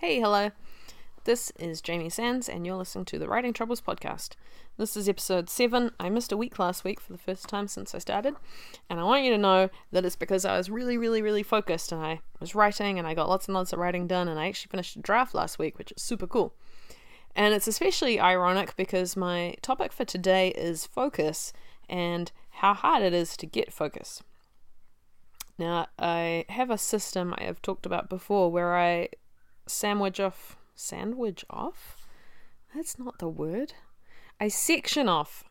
Hey, hello. This is Jamie Sands, and you're listening to the Writing Troubles podcast. This is episode 7. I missed a week last week for the first time since I started, and I want you to know that it's because I was really, really, really focused and I was writing and I got lots and lots of writing done, and I actually finished a draft last week, which is super cool. And it's especially ironic because my topic for today is focus and how hard it is to get focus. Now, I have a system I have talked about before where I sandwich off. Sandwich off? That's not the word. I section off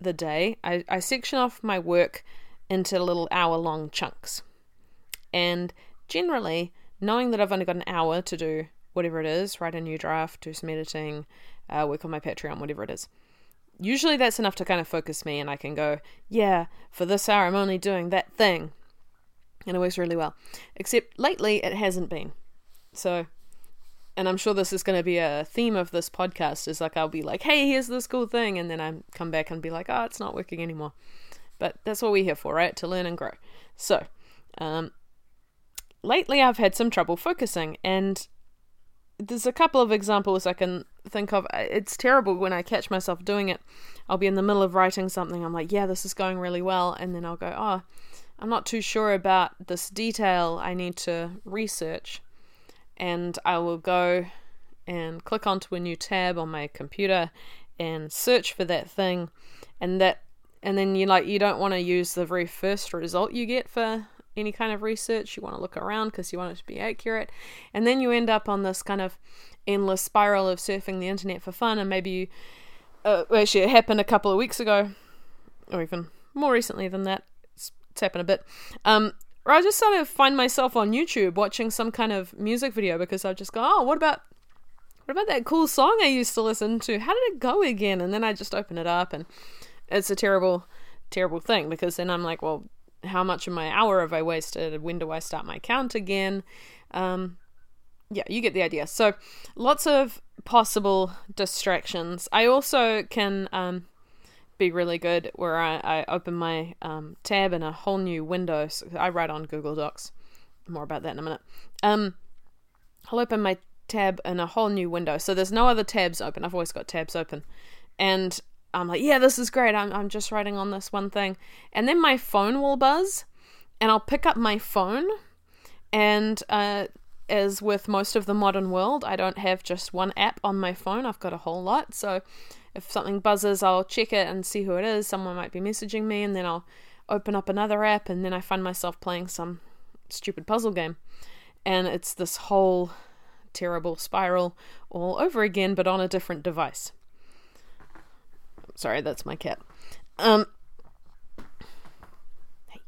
the day. I, I section off my work into little hour long chunks. And generally, knowing that I've only got an hour to do whatever it is write a new draft, do some editing, uh, work on my Patreon, whatever it is. Usually that's enough to kind of focus me, and I can go, yeah, for this hour I'm only doing that thing. And it works really well. Except lately it hasn't been. So and I'm sure this is going to be a theme of this podcast is like I'll be like, "Hey, here's this cool thing," and then I come back and be like, "Oh, it's not working anymore." But that's what we're here for, right? To learn and grow. So, um, lately I've had some trouble focusing, and there's a couple of examples I can think of. It's terrible when I catch myself doing it. I'll be in the middle of writing something. I'm like, "Yeah, this is going really well," and then I'll go, "Oh, I'm not too sure about this detail. I need to research." And I will go and click onto a new tab on my computer and search for that thing. And that and then you like you don't want to use the very first result you get for any kind of research. You want to look around because you want it to be accurate. And then you end up on this kind of endless spiral of surfing the internet for fun. And maybe you uh, actually it happened a couple of weeks ago or even more recently than that. It's, it's happened a bit. Um or I just sort of find myself on YouTube watching some kind of music video because I just go, oh, what about what about that cool song I used to listen to? How did it go again? And then I just open it up and it's a terrible, terrible thing because then I'm like, well, how much of my hour have I wasted? When do I start my count again? Um, yeah, you get the idea. So lots of possible distractions. I also can um, be really good where I, I open my um, tab in a whole new window. So I write on Google Docs. More about that in a minute. Um, I'll open my tab in a whole new window. So there's no other tabs open. I've always got tabs open. And I'm like, yeah, this is great. I'm, I'm just writing on this one thing. And then my phone will buzz. And I'll pick up my phone. And uh, as with most of the modern world, I don't have just one app on my phone. I've got a whole lot. So if something buzzes, I'll check it and see who it is. Someone might be messaging me, and then I'll open up another app, and then I find myself playing some stupid puzzle game. And it's this whole terrible spiral all over again, but on a different device. Sorry, that's my cat. Um, hey.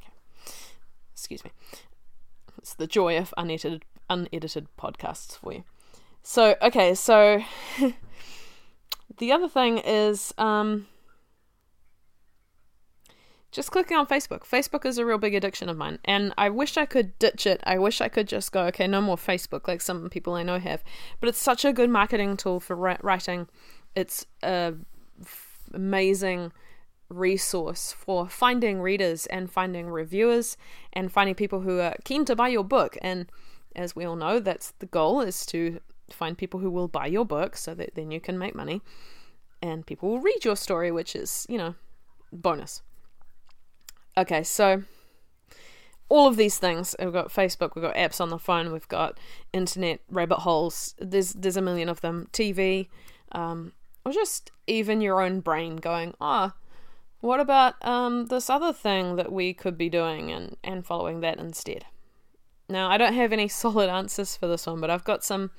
Okay. Excuse me. It's the joy of unedited, unedited podcasts for you. So, okay, so the other thing is um, just clicking on Facebook. Facebook is a real big addiction of mine, and I wish I could ditch it. I wish I could just go, okay, no more Facebook, like some people I know have. But it's such a good marketing tool for writing. It's a f- amazing resource for finding readers and finding reviewers and finding people who are keen to buy your book. And as we all know, that's the goal is to find people who will buy your book so that then you can make money and people will read your story, which is, you know, bonus. Okay, so all of these things we've got facebook we've got apps on the phone we've got internet rabbit holes there's there's a million of them tv um, or just even your own brain going ah oh, what about um, this other thing that we could be doing and and following that instead now i don't have any solid answers for this one but i've got some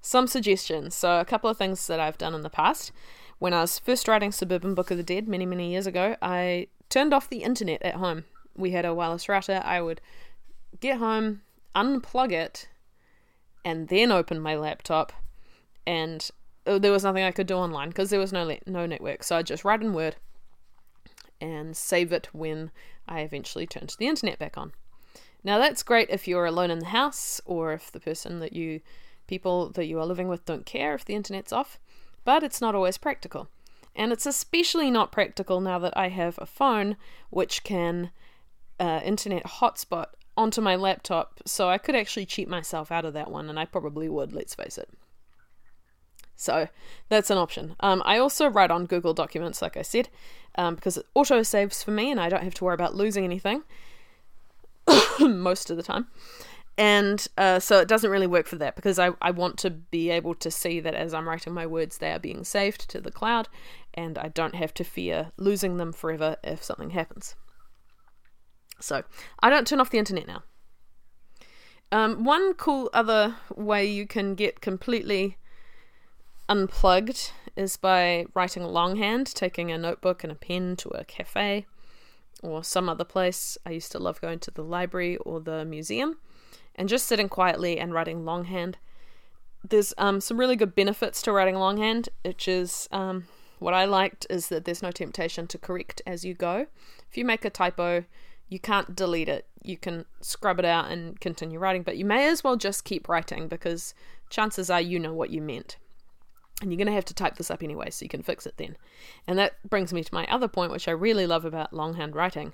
some suggestions. So, a couple of things that I've done in the past. When I was first writing Suburban Book of the Dead many, many years ago, I turned off the internet at home. We had a wireless router. I would get home, unplug it, and then open my laptop. And uh, there was nothing I could do online because there was no le- no network. So I just write in Word and save it when I eventually turned the internet back on. Now that's great if you're alone in the house or if the person that you People that you are living with don't care if the internet's off, but it's not always practical. And it's especially not practical now that I have a phone which can uh, internet hotspot onto my laptop, so I could actually cheat myself out of that one, and I probably would, let's face it. So that's an option. Um, I also write on Google Documents, like I said, um, because it auto saves for me and I don't have to worry about losing anything most of the time. And uh, so it doesn't really work for that because I, I want to be able to see that as I'm writing my words, they are being saved to the cloud and I don't have to fear losing them forever if something happens. So I don't turn off the internet now. Um, one cool other way you can get completely unplugged is by writing longhand, taking a notebook and a pen to a cafe or some other place. I used to love going to the library or the museum and just sitting quietly and writing longhand. There's um, some really good benefits to writing longhand, which is um, what I liked is that there's no temptation to correct as you go. If you make a typo, you can't delete it. You can scrub it out and continue writing, but you may as well just keep writing because chances are you know what you meant. And you're going to have to type this up anyway, so you can fix it then. And that brings me to my other point, which I really love about longhand writing,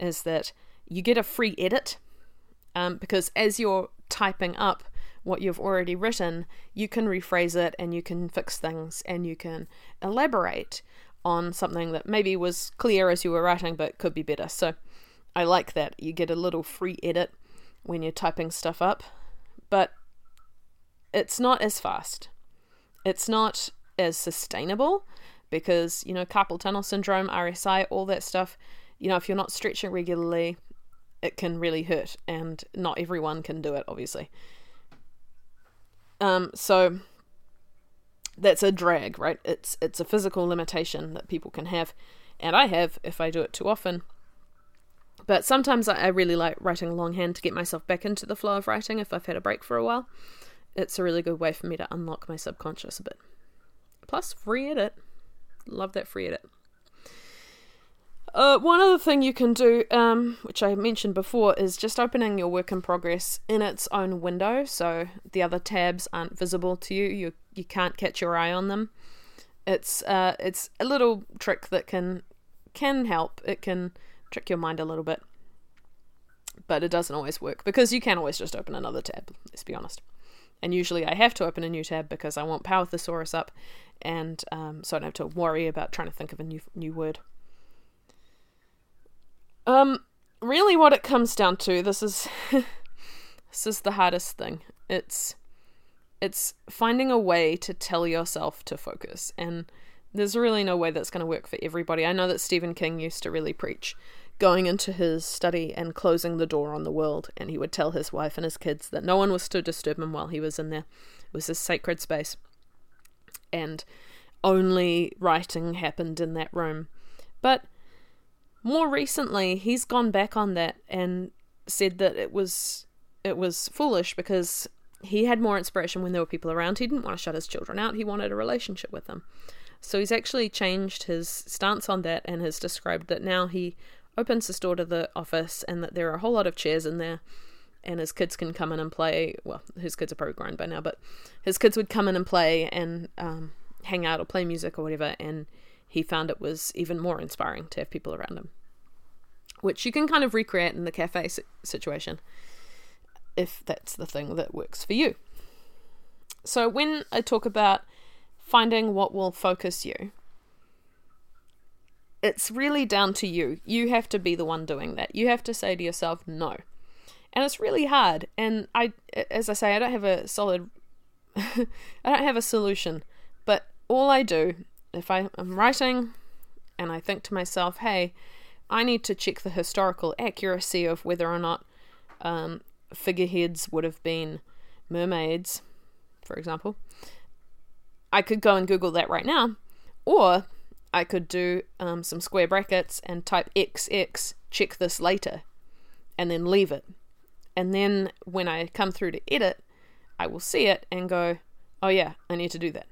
is that you get a free edit um, because as you're typing up what you've already written, you can rephrase it and you can fix things and you can elaborate on something that maybe was clear as you were writing but could be better. So I like that. You get a little free edit when you're typing stuff up, but it's not as fast. It's not as sustainable because, you know, carpal tunnel syndrome, RSI, all that stuff, you know, if you're not stretching regularly, it can really hurt, and not everyone can do it, obviously. Um, so that's a drag, right? It's it's a physical limitation that people can have, and I have if I do it too often. But sometimes I really like writing longhand to get myself back into the flow of writing if I've had a break for a while. It's a really good way for me to unlock my subconscious a bit. Plus, free edit. Love that free edit. Uh, one other thing you can do, um, which I mentioned before, is just opening your work in progress in its own window, so the other tabs aren't visible to you. You you can't catch your eye on them. It's uh, it's a little trick that can can help. It can trick your mind a little bit, but it doesn't always work because you can always just open another tab. Let's be honest. And usually I have to open a new tab because I want Power Thesaurus up, and um, so I don't have to worry about trying to think of a new new word. Um, really, what it comes down to, this is this is the hardest thing. It's it's finding a way to tell yourself to focus, and there's really no way that's going to work for everybody. I know that Stephen King used to really preach going into his study and closing the door on the world, and he would tell his wife and his kids that no one was to disturb him while he was in there. It was his sacred space, and only writing happened in that room. But more recently, he's gone back on that and said that it was it was foolish because he had more inspiration when there were people around. He didn't want to shut his children out. He wanted a relationship with them. So he's actually changed his stance on that and has described that now he opens his door to the office and that there are a whole lot of chairs in there and his kids can come in and play. Well, his kids are probably grown by now, but his kids would come in and play and um, hang out or play music or whatever. And he found it was even more inspiring to have people around him, which you can kind of recreate in the cafe situation if that's the thing that works for you. So, when I talk about finding what will focus you, it's really down to you. You have to be the one doing that. You have to say to yourself, no. And it's really hard. And I, as I say, I don't have a solid, I don't have a solution. But all I do if I am writing and I think to myself, hey, I need to check the historical accuracy of whether or not um, figureheads would have been mermaids, for example, I could go and Google that right now, or I could do um, some square brackets and type XX, check this later, and then leave it. And then when I come through to edit, I will see it and go, oh yeah, I need to do that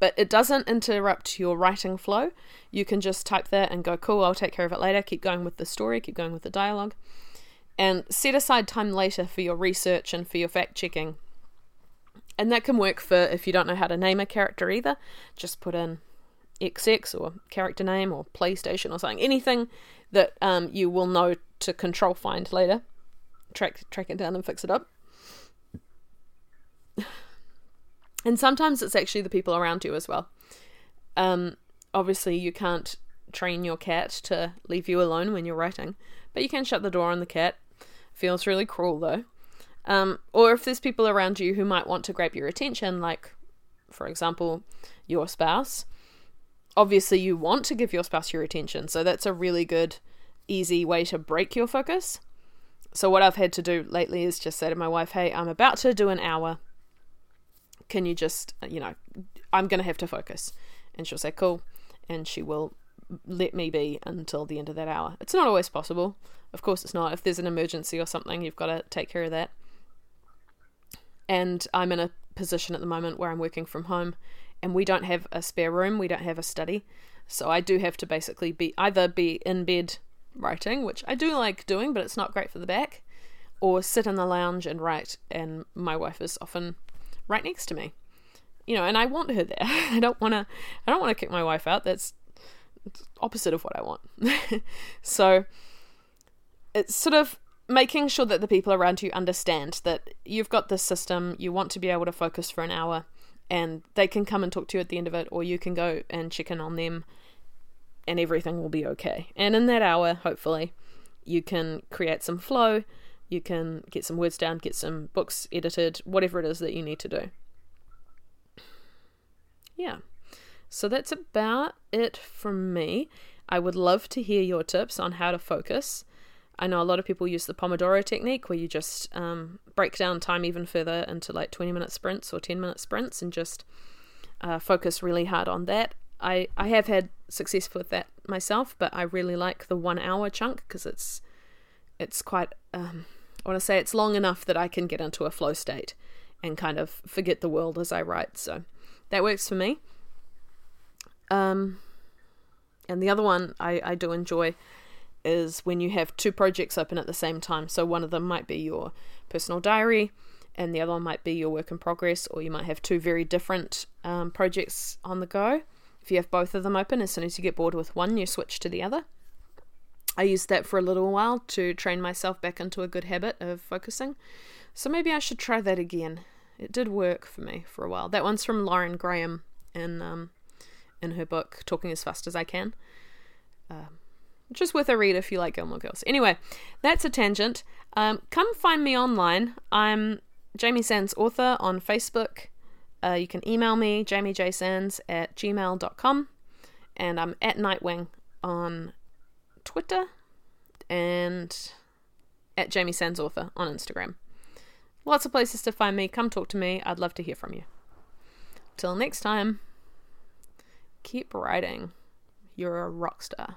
but it doesn't interrupt your writing flow. You can just type that and go, cool, I'll take care of it later. Keep going with the story, keep going with the dialogue, and set aside time later for your research and for your fact checking. And that can work for if you don't know how to name a character either. Just put in XX or character name or PlayStation or something, anything that um, you will know to control find later. track track it down and fix it up. And sometimes it's actually the people around you as well. Um, obviously, you can't train your cat to leave you alone when you're writing, but you can shut the door on the cat. Feels really cruel though. Um, or if there's people around you who might want to grab your attention, like, for example, your spouse, obviously you want to give your spouse your attention. So that's a really good, easy way to break your focus. So, what I've had to do lately is just say to my wife, hey, I'm about to do an hour can you just, you know, I'm going to have to focus. And she'll say, cool. And she will let me be until the end of that hour. It's not always possible. Of course, it's not. If there's an emergency or something, you've got to take care of that. And I'm in a position at the moment where I'm working from home and we don't have a spare room, we don't have a study. So I do have to basically be either be in bed writing, which I do like doing, but it's not great for the back, or sit in the lounge and write. And my wife is often right next to me. You know, and I want her there. I don't want to I don't want to kick my wife out. That's opposite of what I want. so it's sort of making sure that the people around you understand that you've got this system, you want to be able to focus for an hour and they can come and talk to you at the end of it or you can go and check in on them and everything will be okay. And in that hour, hopefully, you can create some flow you can get some words down, get some books edited, whatever it is that you need to do. Yeah. So that's about it from me. I would love to hear your tips on how to focus. I know a lot of people use the Pomodoro technique where you just um, break down time even further into like 20 minute sprints or 10 minute sprints and just uh, focus really hard on that. I, I have had success with that myself, but I really like the one hour chunk because it's it's quite um, I want to say it's long enough that I can get into a flow state and kind of forget the world as I write. So that works for me. Um, and the other one I, I do enjoy is when you have two projects open at the same time. So one of them might be your personal diary, and the other one might be your work in progress, or you might have two very different um, projects on the go. If you have both of them open, as soon as you get bored with one, you switch to the other. I used that for a little while to train myself back into a good habit of focusing. So maybe I should try that again. It did work for me for a while. That one's from Lauren Graham in um, in her book Talking as Fast as I Can. Uh, just worth a read if you like Gilmore Girls. Anyway, that's a tangent. Um, come find me online. I'm Jamie Sands author on Facebook. Uh, you can email me, jamiejsands at gmail.com. And I'm at Nightwing on Twitter and at Jamie Sands Author on Instagram. Lots of places to find me. Come talk to me. I'd love to hear from you. Till next time, keep writing. You're a rock star.